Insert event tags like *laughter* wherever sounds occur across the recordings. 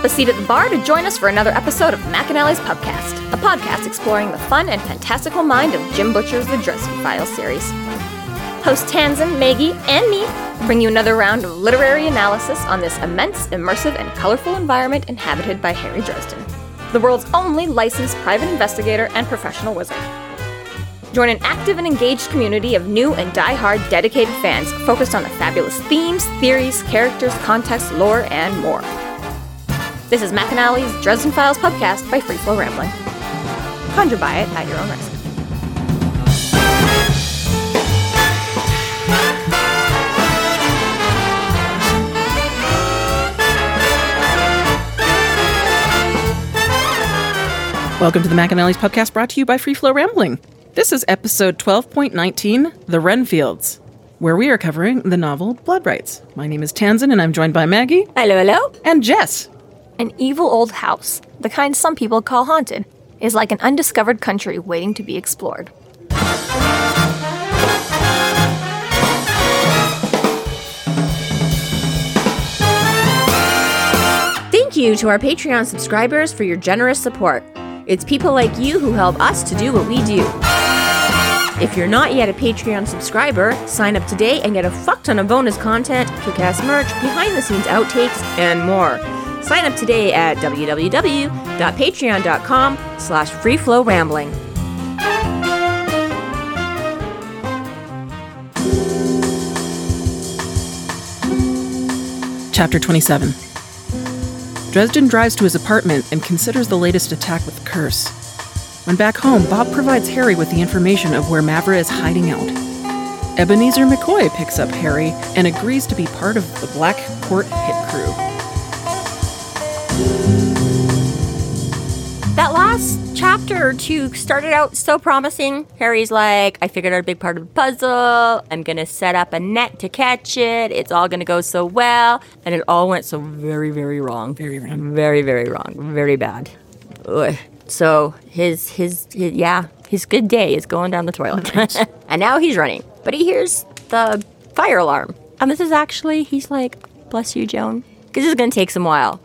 up a seat at the bar to join us for another episode of McAnally's Pubcast, a podcast exploring the fun and fantastical mind of Jim Butcher's The Dresden Files series. Host Tanzan, Maggie, and me bring you another round of literary analysis on this immense, immersive, and colorful environment inhabited by Harry Dresden, the world's only licensed private investigator and professional wizard. Join an active and engaged community of new and die-hard dedicated fans focused on the fabulous themes, theories, characters, context, lore, and more. This is McAnally's Dresden Files podcast by Free Flow Rambling. Conjure by it at your own risk. Welcome to the McAnally's podcast brought to you by Free Flow Rambling. This is episode 12.19, The Renfields, where we are covering the novel Blood Rites. My name is Tanzan and I'm joined by Maggie Hello, hello. and Jess. An evil old house, the kind some people call haunted, is like an undiscovered country waiting to be explored. Thank you to our Patreon subscribers for your generous support. It's people like you who help us to do what we do. If you're not yet a Patreon subscriber, sign up today and get a fuck ton of bonus content, kick-ass merch, behind-the-scenes outtakes, and more. Sign up today at www.patreon.com slash freeflowrambling. Chapter 27. Dresden drives to his apartment and considers the latest attack with the Curse. When back home, Bob provides Harry with the information of where Mavra is hiding out. Ebenezer McCoy picks up Harry and agrees to be part of the Black Court hit crew. That last chapter or two started out so promising. Harry's like, I figured out a big part of the puzzle. I'm gonna set up a net to catch it. It's all gonna go so well. And it all went so very, very wrong. Very wrong. Very, very wrong. Very bad. Ugh. So his, his, his, yeah, his good day is going down the toilet. *laughs* *laughs* and now he's running. But he hears the fire alarm. And this is actually, he's like, bless you, Joan. Because this is gonna take some while.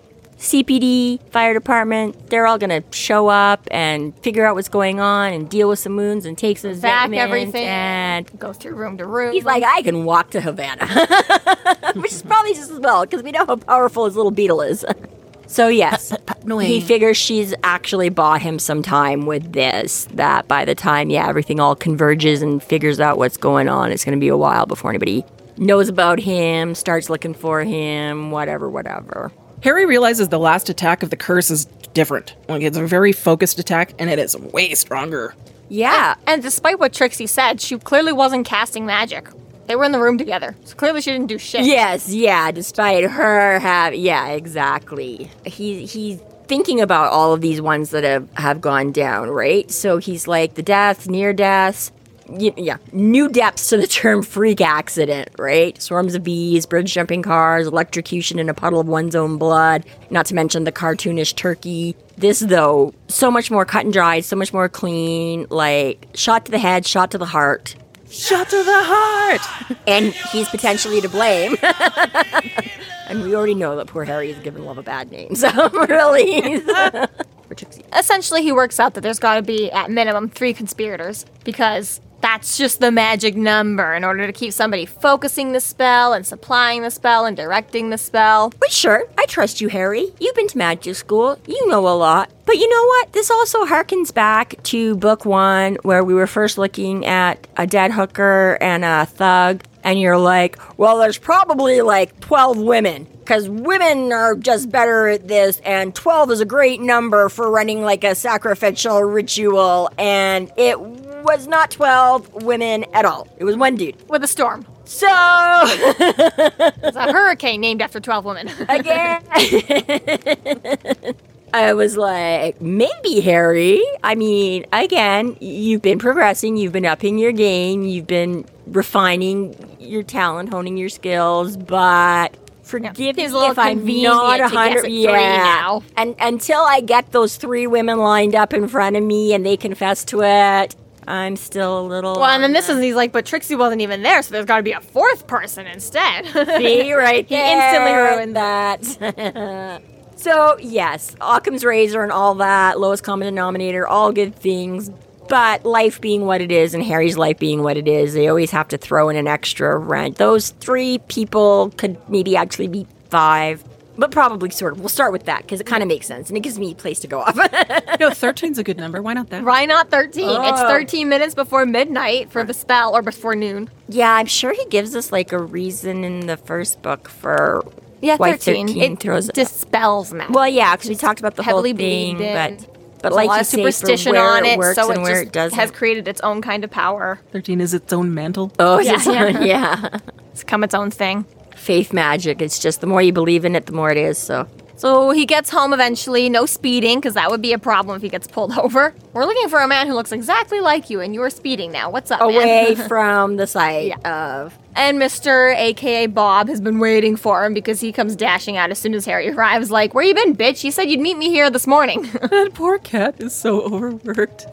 CPD, fire department, they're all gonna show up and figure out what's going on and deal with some wounds and take some Evac Zetmint everything. And Go through room to room. he's like, I can walk to Havana, *laughs* which is probably just as well because we know how powerful his little beetle is. *laughs* so yes, he figures she's actually bought him some time with this. That by the time, yeah, everything all converges and figures out what's going on, it's gonna be a while before anybody knows about him, starts looking for him, whatever, whatever. Harry realizes the last attack of the curse is different. Like it's a very focused attack and it is way stronger. Yeah, And despite what Trixie said, she clearly wasn't casting magic. They were in the room together. So clearly she didn't do shit. Yes, yeah, despite her have yeah, exactly. He he's thinking about all of these ones that have, have gone down, right? So he's like the deaths, near deaths, y- yeah, new depths to the term freak accident, right? Swarms of bees, bridge jumping cars, electrocution in a puddle of one's own blood, not to mention the cartoonish turkey. This, though, so much more cut and dried, so much more clean, like shot to the head, shot to the heart. Shot to the heart! *laughs* And he's potentially to blame. *laughs* and we already know that poor Harry is giving love a bad name. So, *laughs* really. For Essentially, he works out that there's got to be, at minimum, three conspirators because that's just the magic number in order to keep somebody focusing the spell and supplying the spell and directing the spell. But sure, I trust you, Harry. You've been to magic school. You know a lot. But you know what? This also harkens back to book one, where we were first looking at a dead hooker and a thug. And you're like, well, there's probably like 12 women. Because women are just better at this, and 12 is a great number for running like a sacrificial ritual. And it was not 12 women at all. It was one dude. With a storm. So, *laughs* It's a hurricane named after 12 women. *laughs* again. *laughs* I was like, maybe Harry. I mean, again, you've been progressing, you've been upping your game, you've been refining your talent, honing your skills, but forgive me It's a little if I'm not a hundred. Yeah, and until I get those three women lined up in front of me and they confess to it, I'm still a little. well, and then this is, he's like, but Trixie wasn't even there, so there's got to be a fourth person instead. *laughs* See right *laughs* He instantly ruined that. *laughs* So, yes, Occam's razor and all that, lowest common denominator, all good things. But life being what it is and Harry's life being what it is, they always have to throw in an extra rent. Those three people could maybe actually be five, but probably sort of. We'll start with that because it kind of makes sense and it gives me a place to go off. *laughs* No, 13's a good number. Why not that? Why not 13? It's Oh. 13 minutes before midnight for the spell or before noon. yeah, I'm sure he gives us like a reason in the first book for Yeah, why 13. 13 it throws dispels magic. Well, yeah, because we talked about the heavily whole thing, but but There's like a lot you of say, superstition on it it, works so and it where just it doesn't. has created its own kind of power. 13 is its own mantle. oh, Yeah, yeah, yeah. *laughs* yeah. It's come its own thing. Faith magic. It's just the more you believe in it, the more it is. So So he gets home eventually, no speeding, because that would be a problem if he gets pulled *laughs* over. We're looking for a man who looks exactly like you, and you are speeding now. What's up, man? away *laughs* from the sight of. And Mr. AKA Bob has been waiting for him because he comes dashing out as soon as Harry *laughs* arrives, like, Where you been, bitch? You said you'd meet me here this morning. *laughs* That poor cat is so overworked.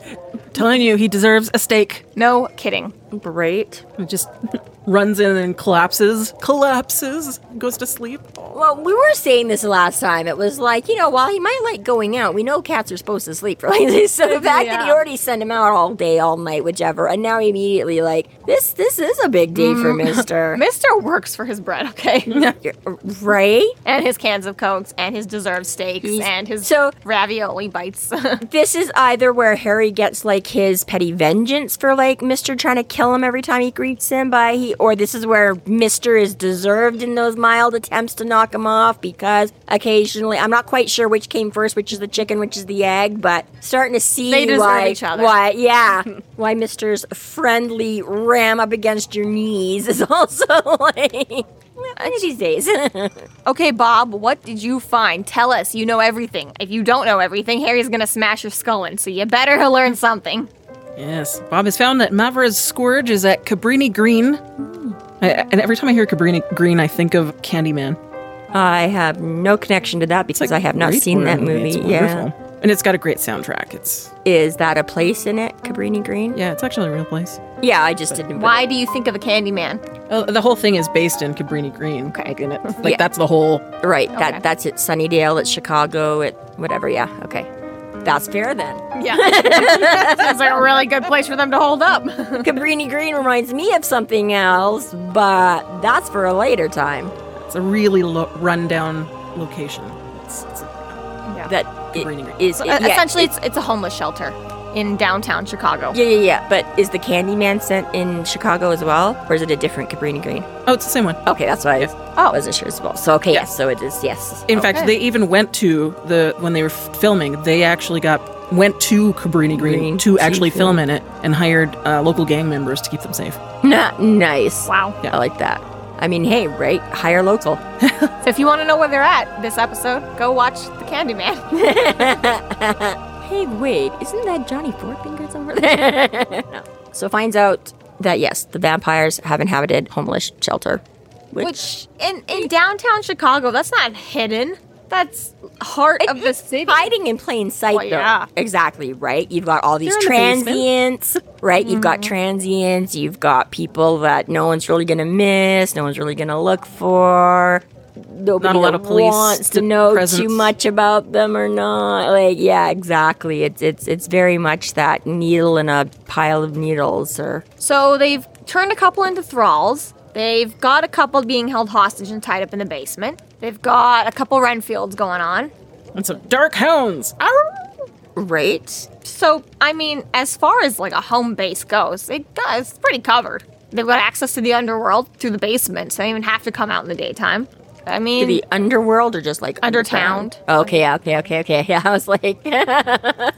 telling you, he deserves a steak. no kidding. Great. He just runs in and collapses, collapses, goes to sleep. Well, we were saying this last time. It was like, you know, while he might like going out, we know cats are supposed to sleep for like this. So the fact that he already sent him out all day, all night, whichever, and now he immediately like this, this is a big day for mm-hmm. Mister. *laughs* Mister works for his bread, okay? *laughs* right? and his cans of cokes, and his deserved steaks, He's- and his so- ravioli bites. *laughs* This is either where Harry gets like his petty vengeance for like Mister trying to kill him every time he greets him by he, or this is where Mister is deserved in those mild attempts to knock him off because occasionally I'm not quite sure which came first, which is the chicken, which is the egg, but starting to see why, each other. why, yeah, why Mister's friendly ram up against your knees is *laughs* also like one of these days. okay, Bob, what did you find? Tell us. You know everything. If you don't know everything, Harry's gonna smash your skull in, so you better *laughs* learn something. Yes, Bob has found that Mavra's scourge is at Cabrini Green. I, and every time I hear Cabrini Green, I think of Candyman. I have no connection to that because I have not seen that movie. It's yeah. Wonderful. And it's got a great soundtrack. It's Is that a place in it, Cabrini Green? yeah, it's actually a real place. Yeah, I just didn't. Why do you think of a Candyman? Uh, the whole thing is based in Cabrini Green. Okay. Like, in it, *laughs* like Yeah. that's the whole. Right. Okay. That that's it. Sunnydale. It's Chicago. It whatever. Yeah. Okay. That's fair then. Yeah. *laughs* Sounds like a really good place for them to hold up. *laughs* Cabrini Green reminds me of something else, but that's for a later time. It's a really lo- rundown location. It's, it's That Cabrini Green. it is So, it- yeah, essentially, it's- it's, it's a homeless shelter in downtown Chicago. yeah, yeah, yeah. But is the Candyman sent in Chicago as well, or is it a different Cabrini Green? oh, it's the same one. Okay, that's what I Oh. wasn't sure as well. So okay, yes, so it is. Yes. In fact, they even went to the when they were f- filming. They actually got went to Cabrini Green, Green to to actually film. film in it and hired uh, local gang members to keep them safe. Nah, *laughs* nice. Wow. Yeah. I like that. I mean, hey, right? Hire local. So *laughs* if you want to know where they're at this episode, go watch The Candyman. *laughs* Hey, wait, isn't that Johnny Four Fingers over there? No. *laughs* So finds out that yes, the vampires have inhabited homeless shelter. Which, in, in downtown Chicago, that's not hidden. That's heart of the city. hiding in plain sight, Well, though. yeah. Exactly, right? You've got all these They're the transients, right? You've got mm-hmm. transients. You've got people that no one's really gonna miss. No one's really gonna look for. Nobody Not a lot of police wants to know presence. too much about them or not. Like, yeah, exactly. It's it's it's very much that needle in a pile of needles, or So they've turned a couple into thralls. They've got a couple being held hostage and tied up in the basement. They've got a couple Renfields going on. And some dark hounds. Arr! right? So, I mean, as far as like a home base goes, it does it's pretty covered. They've got access to the underworld through the basement, so they don't even have to come out in the daytime. I mean, the underworld or just like Undertown. Oh, okay, okay, okay, okay. *laughs* Yeah, I was like, *laughs* I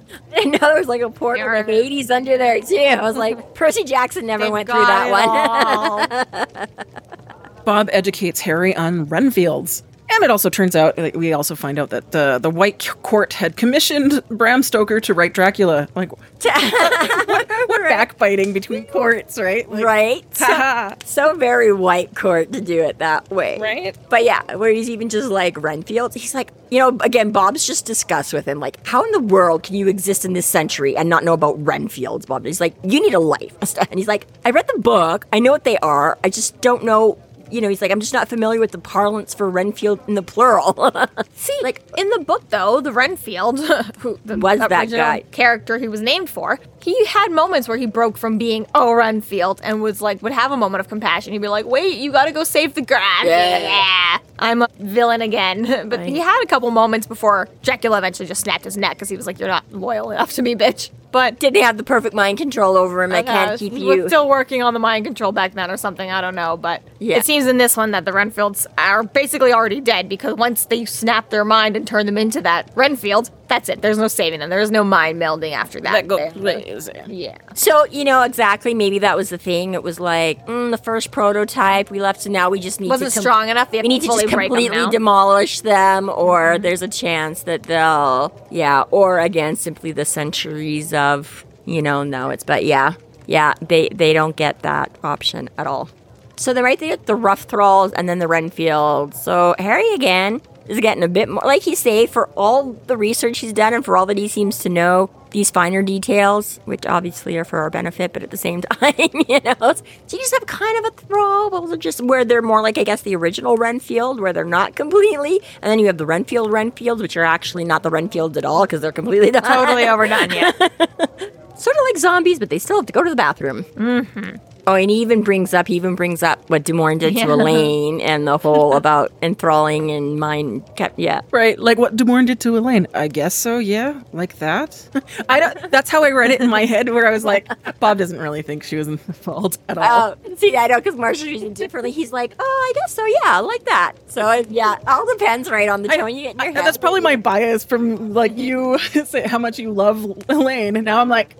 know there was like a portal Yeah. of Hades under there too. I was like, *laughs* Percy Jackson never they've went through that one. Bob educates Harry on Renfields. And it also turns out, like, we also find out that uh, the White Court had commissioned Bram Stoker to write Dracula. Like, *laughs* what, what backbiting between *laughs* courts, right? Like, right? *laughs* So, so very white court to do it that way. Right? But yeah, where he's even just like Renfield, he's like, you know, again, Bob's just discussed with him, like, how in the world can you exist in this century and not know about Renfields, Bob? And he's like, you need a life. And he's like, I read the book, I know what they are, I just don't know you know, he's like, I'm just not familiar with the parlance for Renfield in the plural. *laughs* See, like in the book though, the Renfield, *laughs* who the Was that original guy. character he was named for, he had moments where he broke from being oh Renfield and was like would have a moment of compassion. He'd be like, "Wait, you got to go save the grass." Yeah. I'm a villain again. *laughs* but he had a couple moments before Dracula eventually just snapped his neck because he was like, "You're not loyal enough to me, bitch." But Didn't have the perfect mind control over him. I uh, can't keep you. still working on the mind control back then or something. I don't know, but Yeah. it seems in this one that the Renfields are basically already dead because once they snap their mind and turn them into that Renfield, that's it. There's no saving them. There is no mind melding after that. That go They're- Yeah. So, you know, exactly, maybe that was the thing. It was like, mm, the first prototype we left, so now we just need Wasn't to com- strong enough. They have We need to fully just completely now. Mm-hmm. demolish them, or there's a chance that they'll, yeah, or again, simply the centuries of, you know, no, it's, but yeah, yeah, they they don't get that option at all. So then right there, the rough thralls and then the Renfield. So Harry again is getting a bit more, like he say, for all the research he's done and for all that he seems to know, these finer details, which obviously are for our benefit, but at the same *laughs* time, you know, so you just have kind of a also just where they're more like, I guess, the original Renfield, where they're not completely, and then you have the Renfield Renfields, which are actually not the Renfields at all because they're completely done. Totally overdone. Yeah. *laughs* sort of like zombies, but they still have to go to the bathroom. Mm-hmm. Oh, and he even brings up he even brings up what DuMorne did Yeah. to Elaine and the whole about enthralling and mind kept yeah. Right, like what DuMorne did to Elaine. I guess so. Yeah, like that. *laughs* I don't. That's how I read it in my head, where I was like, Bob doesn't really think she was in fault at all. Oh, see, I know because Marshall reads it differently. He's like, oh, I guess so. Yeah, like that. So it- yeah, all depends right on the I- tone you get in your I- head. that's probably my bias from like you *laughs* say how much you love Elaine, and now I'm like,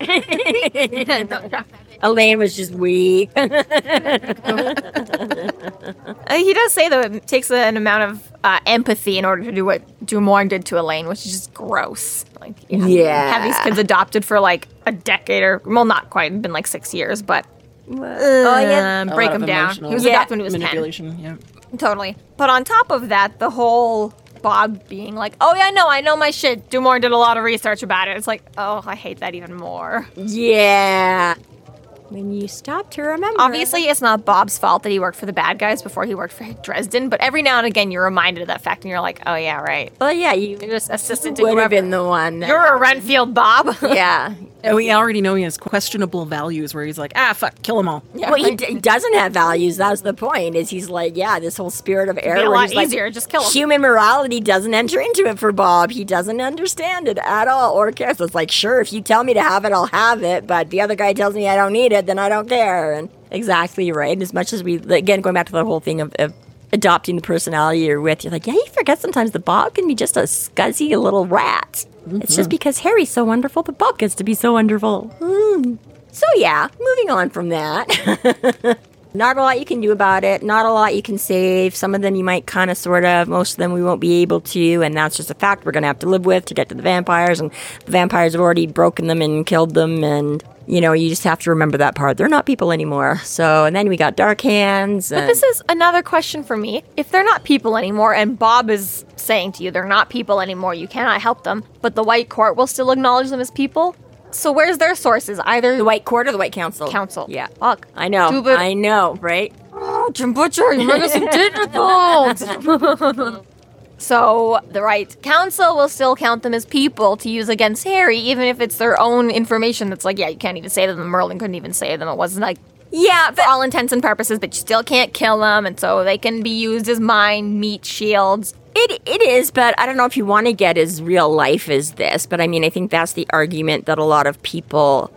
*laughs* Elaine was just weak. *laughs* Uh, he does say though it takes an amount of uh, empathy in order to do what Dumorne did to Elaine, which is just gross. Like, yeah, Yeah. have these kids adopted for like a decade or well, not quite, been like six years, but oh yeah. um, break lot him down. He was Yeah. adopted when he was ten. manipulation. Yeah. Totally. But on top of that, the whole Bob being like, "Oh yeah, no, I know my shit." Dumorne did a lot of research about it. It's like, oh, I hate that even more. Yeah. When you stop to remember. Obviously, it's not Bob's fault that he worked for the bad guys before he worked for *laughs* Dresden, but every now and again, you're reminded of that fact, and you're like, "Oh yeah, right." Well, yeah, you You're just assistant to would have been the one. that- You're a Renfield Bob. *laughs* yeah. And we already know he has questionable values, where he's like, ah, fuck, kill them all. Yeah, well, he d- doesn't have values. That's the point. Is he's like, yeah, this whole spirit of error. Be a lot he's like, easier. Just kill him. Human morality doesn't enter into it for Bob. He doesn't understand it at all or cares. It's like, sure, if you tell me to have it, I'll have it. But the other guy tells me I don't need it, then I don't care. And exactly right. And as much as we, again, going back to the whole thing of, of adopting the personality you're with, you're like, yeah, you forget sometimes the Bob can be just a scuzzy little rat. It's just because Harry's so wonderful, but Bob gets to be so wonderful. Hmm. So yeah, moving on from that. *laughs* Not a lot you can do about it. Not a lot you can save. Some of them you might kind of, sort of. Most of them we won't be able to, and that's just a fact we're going to have to live with to get to the vampires. And the vampires have already broken them and killed them, and you know you just have to remember that part. They're not people anymore. So, and then we got Dark Hands. But this is another question for me. If they're not people anymore, and Bob is saying to you they're not people anymore, you cannot help them, but the White Court will still acknowledge them as people. So where's their sources? Either the White Court or the White Council. Council. Yeah, Fuck. I know. Stupid. I know, right? Oh, Jim Butcher, you make us difficult. so the White Council will still count them as people to use against Harry, even if it's their own information. That's like, yeah, you can't even say them. Merlin couldn't even say them. It wasn't like Yeah, for all intents and purposes, but you still can't kill them, and so they can be used as mind meat shields. It it is, but I don't know if you want to get as real life as this. But I mean, I think that's the argument that a lot of people,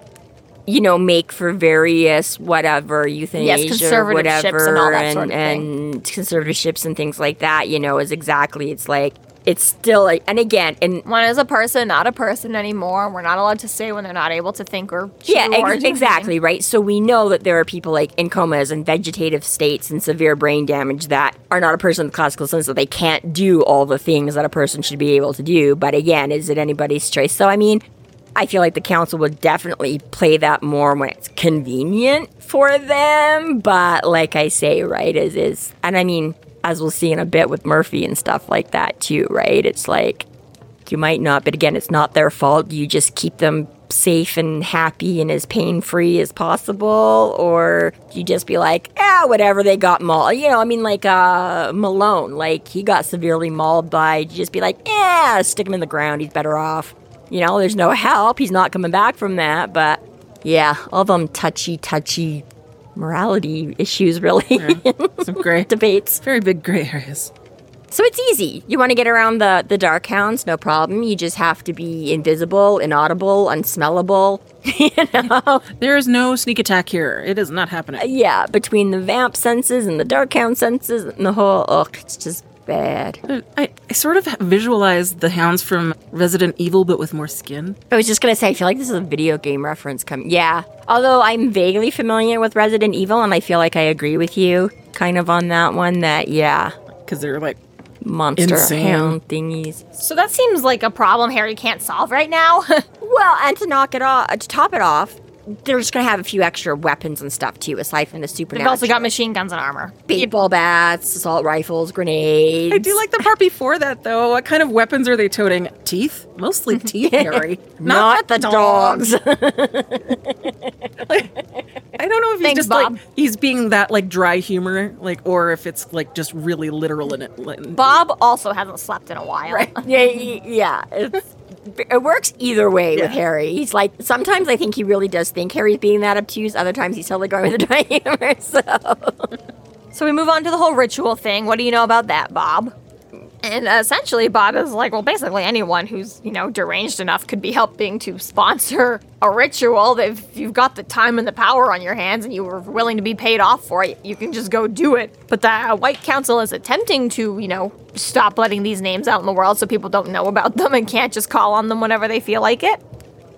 you know, make for various whatever euthanasia or conservative whatever, ships and all that and, sort of thing. and conservative ships and things like that. You know, is exactly it's like it's still like, and again, and One is a person, not a person anymore. We're not allowed to say when they're not able to think or yeah, ex- exactly right. So we know that there are people like in comas and vegetative states and severe brain damage that are not a person in the classical sense that they can't do all the things that a person should be able to do. But again, is it anybody's choice? So I mean, I feel like the council would definitely play that more when it's convenient for them. But like I say, right, is is and I mean, as we'll see in a bit with Murphy and stuff like that too, right? It's like you might not, but again, it's not their fault. You just keep them safe and happy and as pain free as possible, or you just be like, ah, whatever they got mauled. You know, I mean, like uh, Malone, like he got severely mauled by. You just be like, yeah, stick him in the ground. He's better off. You know, there's no help. He's not coming back from that. But yeah, all of them touchy, touchy morality issues, really. Some *laughs* gray, Debates. very big gray areas. So it's easy. You want to get around the the dark hounds, no problem. You just have to be invisible, inaudible, unsmellable. *laughs* you know? There is no sneak attack here. It is not happening. Yeah, between the vamp senses and the dark hound senses and the whole ugh, it's just bad. I, I sort of visualize the hounds from Resident Evil, but with more skin. I was just gonna say, I feel like this is a video game reference coming. Yeah. Although I'm vaguely familiar with Resident Evil and I feel like I agree with you kind of on that one that yeah. Because they're like, Monster Insane. hound thingies. So that seems like a problem Harry can't solve right now. *laughs* Well, and to knock it off, to top it off, they're just gonna have a few extra weapons and stuff too, aside from the They've also got machine guns and armor. baseball bats, assault rifles, grenades. I do like the part before that, though. What kind of weapons are they toting? Teeth? Mostly *laughs* teeth, Harry. *laughs* not, the dogs. *laughs* I don't know if he's Thanks, just Bob. like he's being that like dry humor, like, or if it's like just really literal in it. Bob also hasn't slept in a while. Right. yeah, yeah. It's, it works either way Yeah. with Harry. He's like sometimes I think he really does think Harry's being that obtuse. Other times he's totally going with the *laughs* dry humor. So So we move on to the whole ritual thing. What do you know about that, Bob? And essentially, Bob is like, well, basically anyone who's, you know, deranged enough could be helping to sponsor a ritual. If you've got the time and the power on your hands and you were willing to be paid off for it, you can just go do it. But the White Council is attempting to, you know, stop letting these names out in the world so people don't know about them and can't just call on them whenever they feel like it.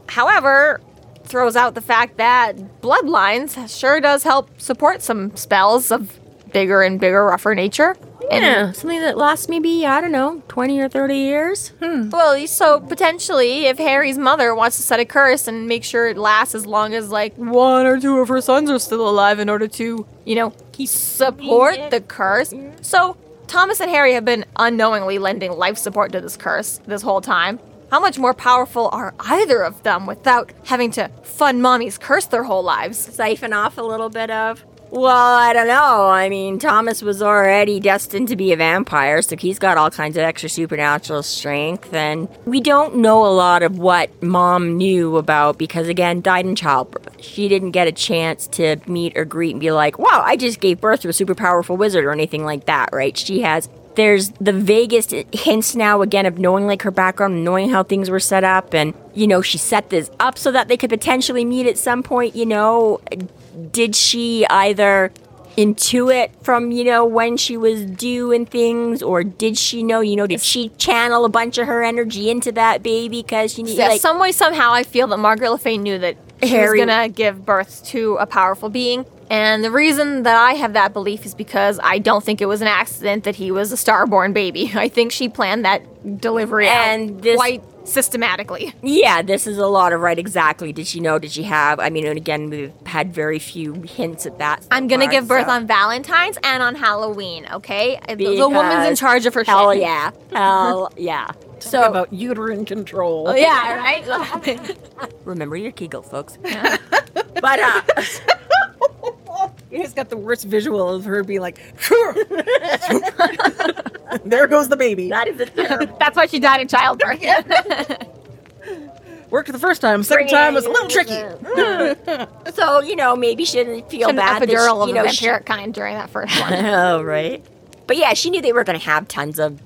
However, throws out the fact that bloodlines sure does help support some spells of bigger and bigger, rougher nature. Yeah, something that lasts maybe I don't know twenty or thirty years. Hmm. Well, so potentially, if Harry's mother wants to set a curse and make sure it lasts as long as like one or two of her sons are still alive in order to, you know, support the curse. So Thomas and Harry have been unknowingly lending life support to this curse this whole time. How much more powerful are either of them without having to fund mommy's curse their whole lives? siphon off a little bit of? Well, I don't know. I mean, Thomas was already destined to be a vampire, so he's got all kinds of extra supernatural strength. And we don't know a lot of what mom knew about because, again, died in childbirth. She didn't get a chance to meet or greet and be like, wow, I just gave birth to a super powerful wizard or anything like that, right? She has. There's the vaguest hints now, again, of knowing like her background, knowing how things were set up, and you know, she set this up so that they could potentially meet at some point, you know, did she either intuit from you know when she was due and things or did she know you know did she channel a bunch of her energy into that baby because she needed Yeah, like some way, somehow, I feel that Margaret Le Fay knew that she Harry- was gonna give birth to a powerful being. And the reason that I have that belief is because I don't think it was an accident that he was a starborn baby. *laughs* I think she planned that delivery And out this- quite systematically. yeah this is a lot of right exactly did she know did she have i mean and again we've had very few hints at that so I'm gonna far, give birth so- on Valentine's and on Halloween. Okay, the, the woman's in charge of her hell shit. yeah hell *laughs* yeah so about uterine control. yeah, right. *laughs* remember your kegel folks *laughs* but uh You just got the worst visual of her being like, *laughs* there goes the baby. that is a *laughs* terrible That's why she died in childbirth. *laughs* Worked the first time, second time was a little tricky. So you know, maybe she didn't feel An bad. that epidural she, of you the know, she- vampiric kind during that first one. oh, right. But yeah, she knew they were going to have tons of,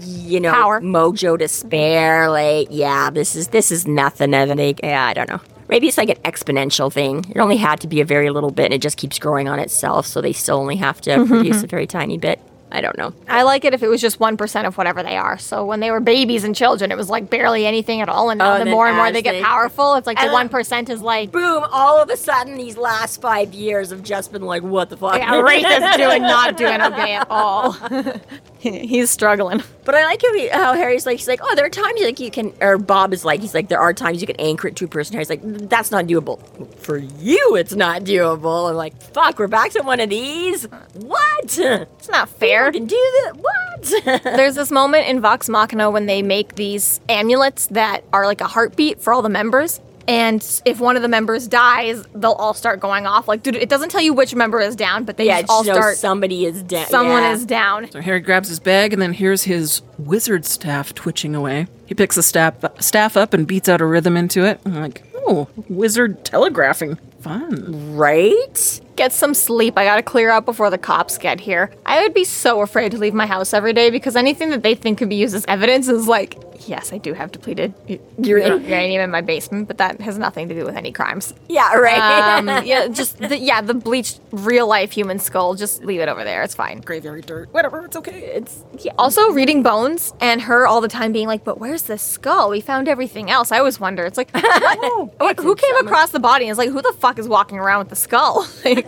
you know, Power. mojo to spare. Like, yeah, this is this is nothing. And they, yeah, I don't know. Maybe it's like an exponential thing. It only had to be a very little bit, and it just keeps growing on itself. So they still only have to mm-hmm, produce mm-hmm. a very tiny bit. I don't know. I like it if it was just 1% of whatever they are. So when they were babies and children, it was like barely anything at all. And now Oh, the and more and more as they get they- powerful, it's like the 1% is like, Boom! All of a sudden, these last five years have just been like, what the fuck? yeah, Raith is doing not doing okay at all. *laughs* He's struggling. But I like how, he, how Harry's like, he's like, oh, there are times like you can, or Bob is like, he's like, there are times you can anchor it to a person. Harry's like, that's not doable. For you, it's not doable. I'm like, fuck, we're back to one of these. What? It's not fair. You can do that? What? *laughs* There's this moment in Vox Machina when they make these amulets that are like a heartbeat for all the members. and if one of the members dies, they'll all start going off. Like, dude, it doesn't tell you which member is down, but they Yeah, just all shows start. somebody is dead. someone yeah. is down. So Harry grabs his bag and then hears his wizard staff twitching away. He picks the staff, staff up and beats out a rhythm into it. I'm like, oh, wizard telegraphing. Fun. right. Get some sleep. I gotta clear out before the cops get here. I would be so afraid to leave my house every day because anything that they think could be used as evidence is like, yes, I do have depleted uranium in my basement, but that has nothing to do with any crimes. Yeah, right. Um, *laughs* yeah, just the, yeah, the bleached real life human skull. Just leave it over there. It's fine. Graveyard dirt. Whatever, it's okay. It's yeah, also reading bones and her all the time being like, "But where's the skull? We found everything else." I always wonder. It's like, *laughs* what- who came across the body? And it's like, who the fuck is walking around with the skull? *laughs* Like,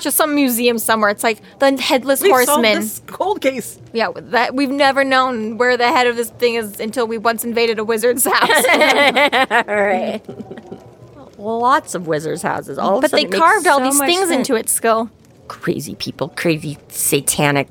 just some museum somewhere. It's like the headless We've solved horseman. this cold case. Yeah, that we've never known where the head of this thing is until we once invaded a wizard's house. *laughs* right. Lots of wizards' houses. All of but they sudden it makes carved all so these things sense. into its skull. Crazy people, crazy satanic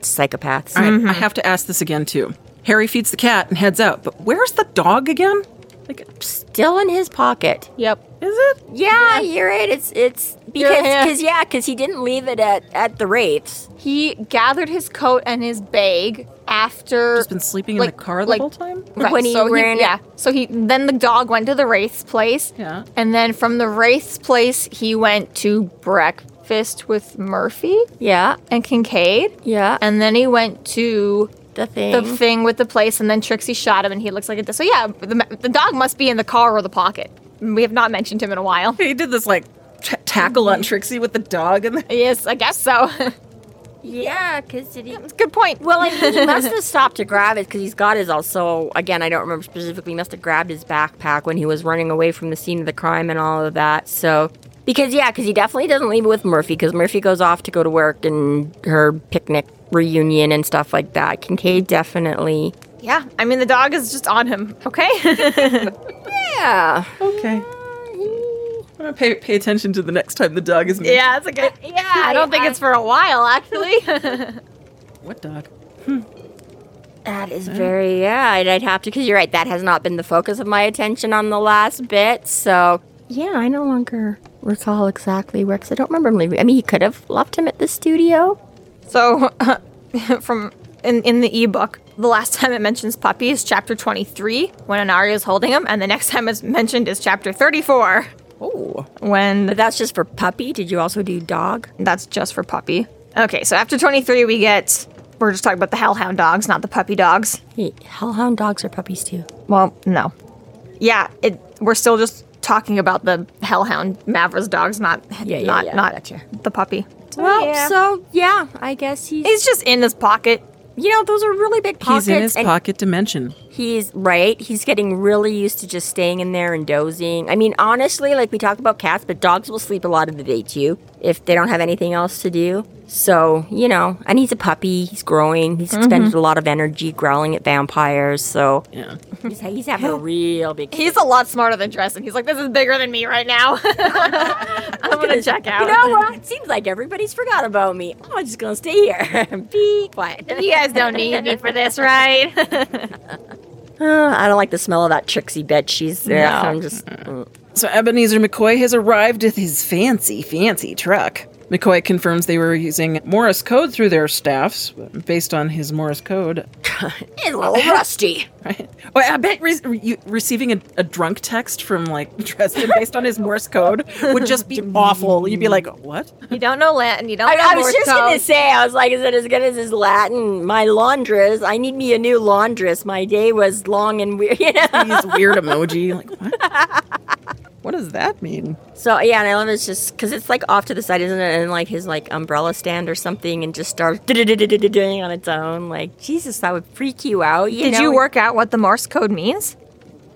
psychopaths. All right, I mm-hmm. have to ask this again, too. Harry feeds the cat and heads out, but where's the dog again? Like, Still in his pocket. Yep. Is it? Yeah, you're right. It's it's because Yeah. because yeah, because he didn't leave it at at the Raiths. He gathered his coat and his bag after Just been sleeping in the car the like- whole time? Right, When he so ran it- yeah. So he then the dog went to the Raith's place. Yeah. And then from the Raith's place he went to breakfast with Murphy Yeah, and Kincaid. yeah. And then he went to the thing. the thing with the place and then Trixie shot him and he looks like a so yeah, the, the dog must be in the car or the pocket. We have not mentioned him in a while. He did this, like, t- tackle on Trixie with the dog and the- yes, I guess so. yeah, because did he? Good point. Well, I mean, he must *laughs* have stopped to grab it because he's got his also. Again, I don't remember specifically. He must have grabbed his backpack when he was running away from the scene of the crime and all of that. So, because yeah, because he definitely doesn't leave it with Murphy because Murphy goes off to go to work and her picnic reunion and stuff like that. Kincaid definitely. yeah, I mean the dog is just on him. Okay. *laughs* *laughs* Yeah. Okay. I'm gonna pay, pay attention to the next time the dog is mentioned. yeah, it's a good. Yeah, I don't think it's for a while actually. *laughs* What dog? Hmm. That is very yeah. I'd, I'd have to because you're right. That has not been the focus of my attention on the last bit. So yeah, I no longer recall exactly where because I don't remember him leaving. I mean, he could have left him at the studio. So, *laughs* from in, in the ebook, the last time it mentions puppy is chapter 23 when Anaria is holding him, and the next *laughs* time it's mentioned is chapter 34 Oh. when But that's just for puppy. Did you also do dog? that's just for puppy. Okay, so after 23, we get. We're just talking about the hellhound dogs, not the puppy dogs. Hey, hellhound dogs are puppies too. Well, no. Yeah, it. We're still just talking about the hellhound Mavra's dogs, not Yeah, yeah, not yeah, not gotcha. the puppy. Well, Yeah. so yeah, I guess he's. He's just in his pocket. You know, those are really big pockets. He's in his and pocket dimension. He's right. He's getting really used to just staying in there and dozing. I mean, honestly, like we talk about cats, but dogs will sleep a lot of the day too if they don't have anything else to do. So, you know, and he's a puppy. He's growing. He's mm-hmm. expended a lot of energy growling at vampires. So Yeah. he's, he's having a *laughs* real big. He's a lot smarter than Dresden. He's like, this is bigger than me right now. *laughs* I'm gonna check out. You know what? It seems like everybody's forgot about me. Oh, I'm just gonna stay here. And *laughs* be quiet. You guys don't need me for this, right? Uh, I don't like the smell of that Trixie bitch. She's there. No. I'm just. mm. So Ebenezer McCoy has arrived with his fancy, fancy truck. McCoy confirms they were using Morse code through their staffs, based on his Morse code. *laughs* It's a little rusty. *laughs* Right? Oh, I bet re- re- receiving a, a drunk text from like Dresden based on his Morse code would just be *laughs* awful. You'd be like, "What?" you don't know Latin. You don't I, know I was Morse just gonna say, I was like, is it as good as his Latin? My laundress. I need me a new laundress. My day was long and weird. You know. These weird emoji. Like, what? What does that mean? So yeah, and I love it's just because it's like off to the side, isn't it? And like his like umbrella stand or something, and just starts doing *laughs* on its own. Like Jesus, that would freak you out. You Did know? you work out what the Morse code means?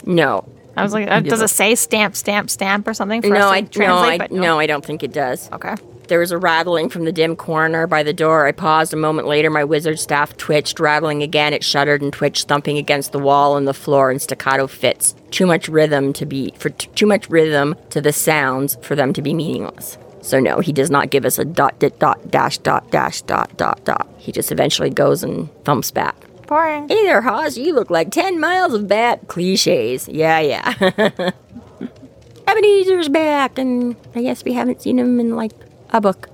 No, I was like, uh, does it say stamp, stamp, stamp or something for no, us to I no. I but no, I don't think it does. Okay. There was a rattling from the dim corner by the door. I paused a moment later. My wizard staff twitched, rattling again. It shuddered and twitched, thumping against the wall and the floor in staccato fits. Too much rhythm to be for t- too much rhythm to the sounds for them to be meaningless. So no, he does not give us a dot, dot, dot, dash, dot, dash, dot, dot, dot. He just eventually goes and thumps back. Boring. Hey there, Hoss. You look like ten miles of bad cliches. Yeah, yeah. *laughs* Ebenezer's back, and I guess we haven't seen him in like a book.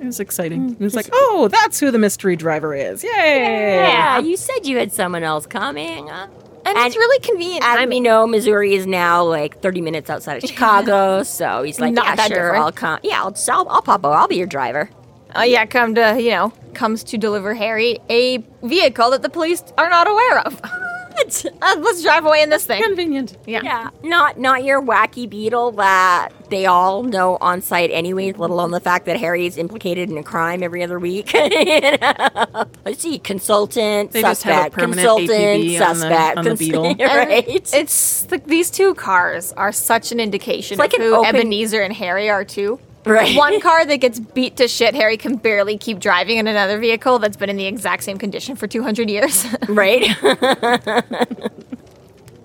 It was exciting. It was like, oh, that's who the mystery driver is. Yay! Yeah, you said you had someone else coming. And, And- it's really convenient. As timing. we know, Missouri is now like 30 minutes outside of *laughs* Chicago, so he's like, Not yeah, that sure, different. I'll come. Yeah, I'll, I'll, I'll pop over. I'll be your driver. Uh, yeah, come to, you know, comes to deliver Harry a vehicle that the police are not aware of. *laughs* uh, let's drive away in this thing. Convenient. Yeah. Yeah, not not your wacky beetle that they all know on site anyways, let alone the fact that Harry is implicated in a crime every other week. *laughs* You know? Let's see, consultant, They just have a suspect, permanent consultant, APB on the- suspect, *laughs* on the cons- beetle. And right? It's like these two cars are such an indication like of an who open- Ebenezer and Harry are too. Right. One car that gets beat to shit, Harry can barely keep driving, in another vehicle that's been in the exact same condition for 200 years. right? *laughs*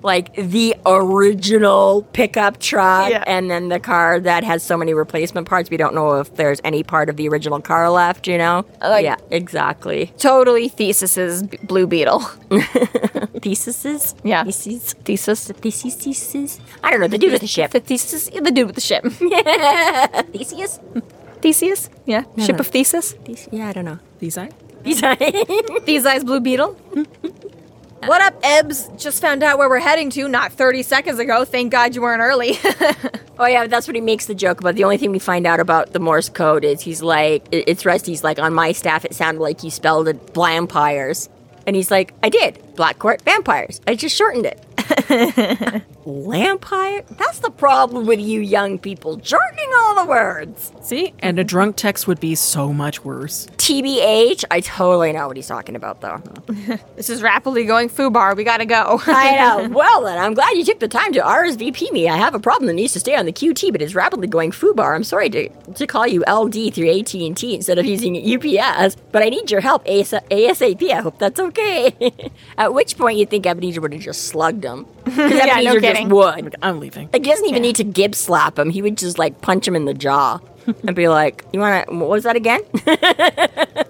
like the original pickup truck, Yeah. and then the car that has so many replacement parts, we don't know if there's any part of the original car left, you know? Like- yeah, exactly. totally Thesis's Blue Beetle. *laughs* Theses? Yeah. Theses? Thesis. Theses? Theses? I don't know, the dude with the ship. The Thesis, the dude with the ship. *laughs* Theseus? Theseus? Yeah. Ship of Thesis? Thes- Yeah, I don't know. These eye? These eyes, Blue Beetle. *laughs* what up, Ebbs? Just found out where we're heading to not 30 seconds ago. Thank God you weren't early. *laughs* Oh yeah, that's what he makes the joke about. The only thing we find out about the Morse code is he's like, it's Rusty's like, on my staff it sounded like you spelled it vampires. And he's like, I did. Black Court vampires. I just shortened it. *laughs* Lampire? That's the problem with you young people, shortening all the words. See? And a drunk text would be so much worse. TBH, I totally know what he's talking about though. *laughs* this is rapidly going FUBAR. We gotta go. *laughs* I know. Well then, I'm glad you took the time to RSVP me. I have a problem that needs to stay on the QT, but is rapidly going FUBAR. I'm sorry to, to call you LD through AT&T instead of using UPS, but I need your help AS- ASAP. I hope that's okay. At which point you think Ebenezer would have just slugged him. Because *laughs* Yeah, no just kidding. would. I'm leaving. Like, he doesn't even need to Gibbs slap him. He would just like punch him in the jaw and be like, "You want to? What was that again?" *laughs*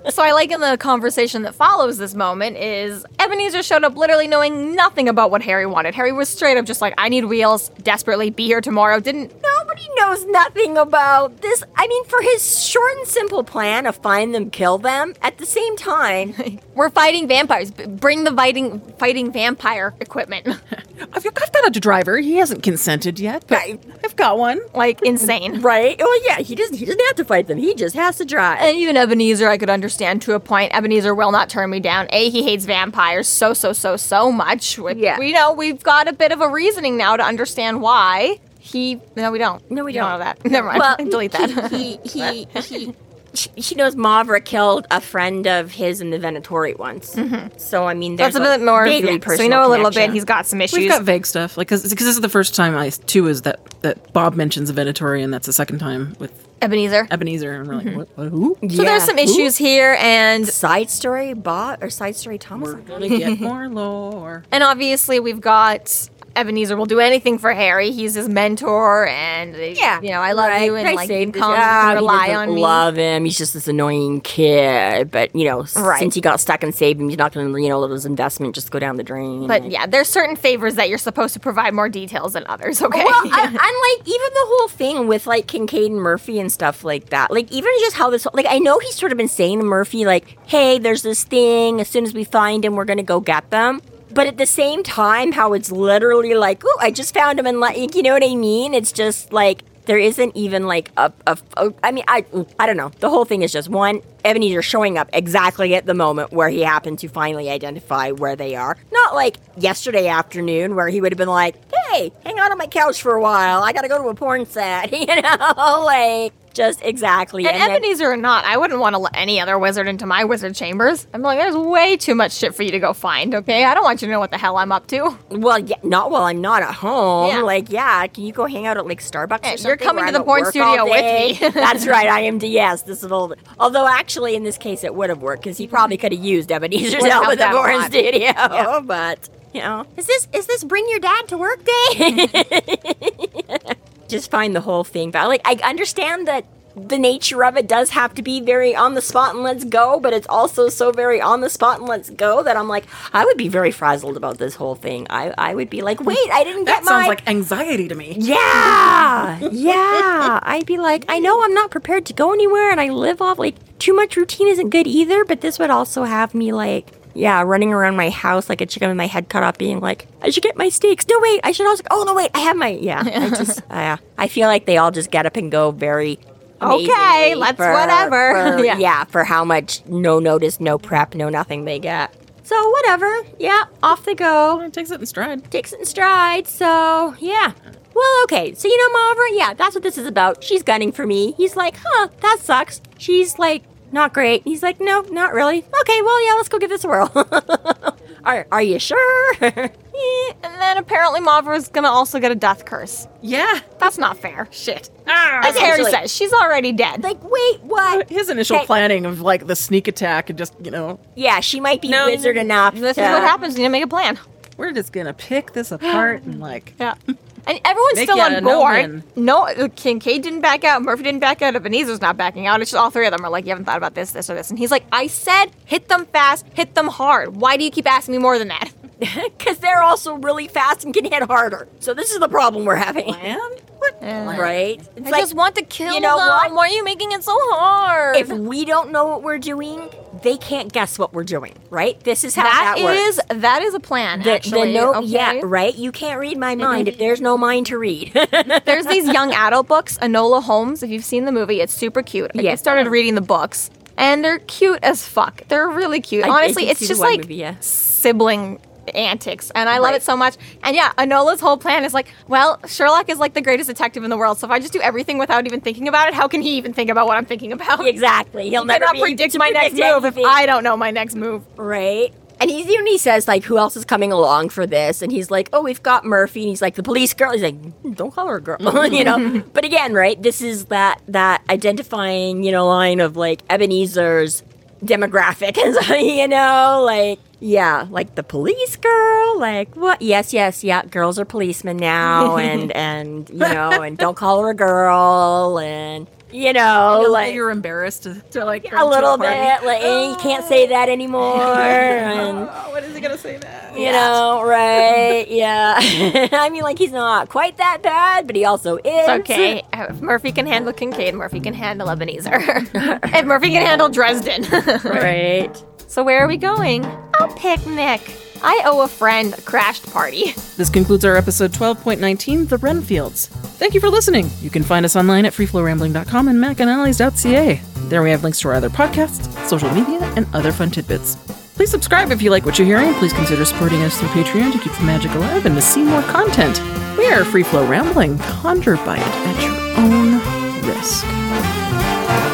So I like in the conversation that follows this moment is Ebenezer showed up literally knowing nothing about what Harry wanted. Harry was straight up just like, I need wheels, desperately, be here tomorrow. Didn't Nobody knows nothing about this. I mean, for his short and simple plan of find them, kill them, at the same time, *laughs* we're fighting vampires. B- Bring the fighting fighting vampire equipment. *laughs* I've, I've got a driver. He hasn't consented yet, but Right. I've got one. like insane. right? Oh yeah, he doesn't. He doesn't have to fight them. He just has to drive. And even Ebenezer, I could understand to a point. Ebenezer will not turn me down. A, he hates vampires so, so, so, so much. Which, Yeah. We know we've got a bit of a reasoning now to understand why. He. No, we don't. No, we don't don't. know that. *laughs* Never mind. Well, *laughs* Delete that. He he he. he *laughs* she- she knows Mavra killed a friend of his in the Venatori once. Mm-hmm. So I mean, there's That's a bit more. vaguely yeah, so personal we know a little connection. bit. He's got some issues. We've got vague stuff, like because this is the first time I too is that that Bob mentions a Venatori, and that's the second time with Ebenezer. Ebenezer, and we're like, mm-hmm. what, what, who? So there's some issues here, and side story bot or side story Thomas. We're gonna get more lore. *laughs* and obviously we've got Ebenezer will do anything for Harry. He's his mentor, and Yeah, you know I love right. you, and I like you can come rely on me. Love him. He's just this annoying kid. But you know, Right. since he got stuck and saved him, he's not going to you know let his investment just go down the drain. But Like- yeah, there's certain favors that you're supposed to provide more details than others. Okay. Well, I, *laughs* I'm like even the whole thing with like Kincaid and Murphy and stuff like that. Like even just how this like I know he's sort of been saying to Murphy like, "Hey, there's this thing. As soon as we find him, we're gonna go get them." But at the same time, how it's literally like, "Oh, I just found him," and like, you know what I mean? It's just like there isn't even like a, a, a I mean, I I don't know. The whole thing is just one Ebenezer showing up exactly at the moment where he happened to finally identify where they are. Not like yesterday afternoon where he would have been like, "Hey, hang out on my couch for a while. I got to go to a porn set." *laughs* You know, *laughs* like just exactly. and then- Ebenezer or not, I wouldn't want to let any other wizard into my wizard chambers. I'm like, there's way too much shit for you to go find. Okay, I don't want you to know what the hell I'm up to. well, yeah, not while I'm not at home. Yeah. Like, yeah, can you go hang out at like Starbucks Yeah, you're coming to the porn studio with me. *laughs* That's right. I am. Yes, this is all. Although actually, in this case, it would have worked because he probably could have used Ebenezer's help at the porn studio, but. You know, is this is this bring your dad to work day? *laughs* Just find the whole thing, but like I understand that the nature of it does have to be very on the spot and let's go, but it's also so very on the spot and let's go that I'm like, I would be very frazzled about this whole thing. I, I would be like, wait, I didn't That get my. sounds like anxiety to me. yeah, *laughs* yeah. I'd be like, I know I'm not prepared to go anywhere, and I live off like too much routine isn't good either. But this would also have me like, yeah, running around my house like a chicken with my head cut off, being like, I should get my stakes. No, wait, I should also. Oh no, wait, I have my. Yeah, I *laughs* just, uh, I feel like they all just get up and go very. Okay, let's for- whatever. for- *laughs* Yeah. yeah, for how much no notice, no prep, no nothing they get. So whatever. Yeah, off they go It takes it in stride. takes it in stride. So yeah. Well, okay. So you know, Mavra, yeah, that's what this is about. She's gunning for me. He's like, huh, that sucks. She's like, not great. He's like, no, not really. Okay, well, yeah, let's go give this a whirl. *laughs* are Are you sure? *laughs* And then apparently Mavra is gonna also get a death curse. Yeah. That's not fair. Shit. Ah, As Harry says, she's already dead. like, wait, what? His initial Okay. planning of like the sneak attack and just, you know, Yeah, she might be No. wizard enough. this to- is what happens when you make a plan. we're just gonna pick this apart and like Yeah. And everyone's Make still on a no board. No, uh, Kincaid didn't back out. Murphy didn't back out. Ebenezer's not backing out. It's just all three of them are like, you haven't thought about this, this, or this. And he's like, I said hit them fast, hit them hard. Why do you keep asking me more than that? *laughs* Because they're also really fast and can hit harder. So this is the problem we're having. man. What? Right? It's I like, just want to kill you know them. what? Why are you making it so hard? if we don't know what we're doing, they can't guess what we're doing, right? This is how that, that works. is that is a plan. the, the actually, no, okay? yeah, right. You can't read my mm-hmm. mind if there's no mind to read. *laughs* There's these young adult books, Enola Holmes. If you've seen the movie, it's super cute. I Yeah. started reading the books, and they're cute as fuck. They're really cute. I- I Honestly, did it's just like movie, yeah. sibling antics, and I love Right. it so much. And yeah, Enola's whole plan is like, well, Sherlock is like the greatest detective in the world. So if I just do everything without even thinking about it, how can he even think about what I'm thinking about? exactly. He'll *laughs* He never be predict my next predict move if. I don't know my next move. right. And he's even he says like, who else is coming along for this? And he's like, oh, we've got Murphy. And he's like, the police girl. He's like, "Mm, don't call her a girl, *laughs* you know. *laughs* But again, right? This is that that identifying, you know, line of like Ebenezer's demographic, and so, you know, like yeah, like the police girl, like what? Yes, yes, yeah. Girls are policemen now, *laughs* and and you know, and don't call her a girl, and you know, like you're embarrassed to, to like a little bit, like eh, you can't say that anymore, *laughs* and Oh, what is he gonna say that? you know, right? Yeah. *laughs* I mean, like he's not quite that bad, but he also is. It's okay. If Murphy can handle Kincaid, Murphy can handle Ebenezer. if Murphy can handle Dresden. Right. So where are we going? A picnic. I owe a friend a crashed party. *laughs* This concludes our episode 12.19, The Renfields. Thank you for listening. You can find us online at freeflowrambling.com and macanallies.ca. There we have links to our other podcasts, social media, and other fun tidbits. Please subscribe if you like what you're hearing. Please consider supporting us through Patreon to keep the magic alive and to see more content. We are Free Flow Rambling. Conjure by it at your own risk.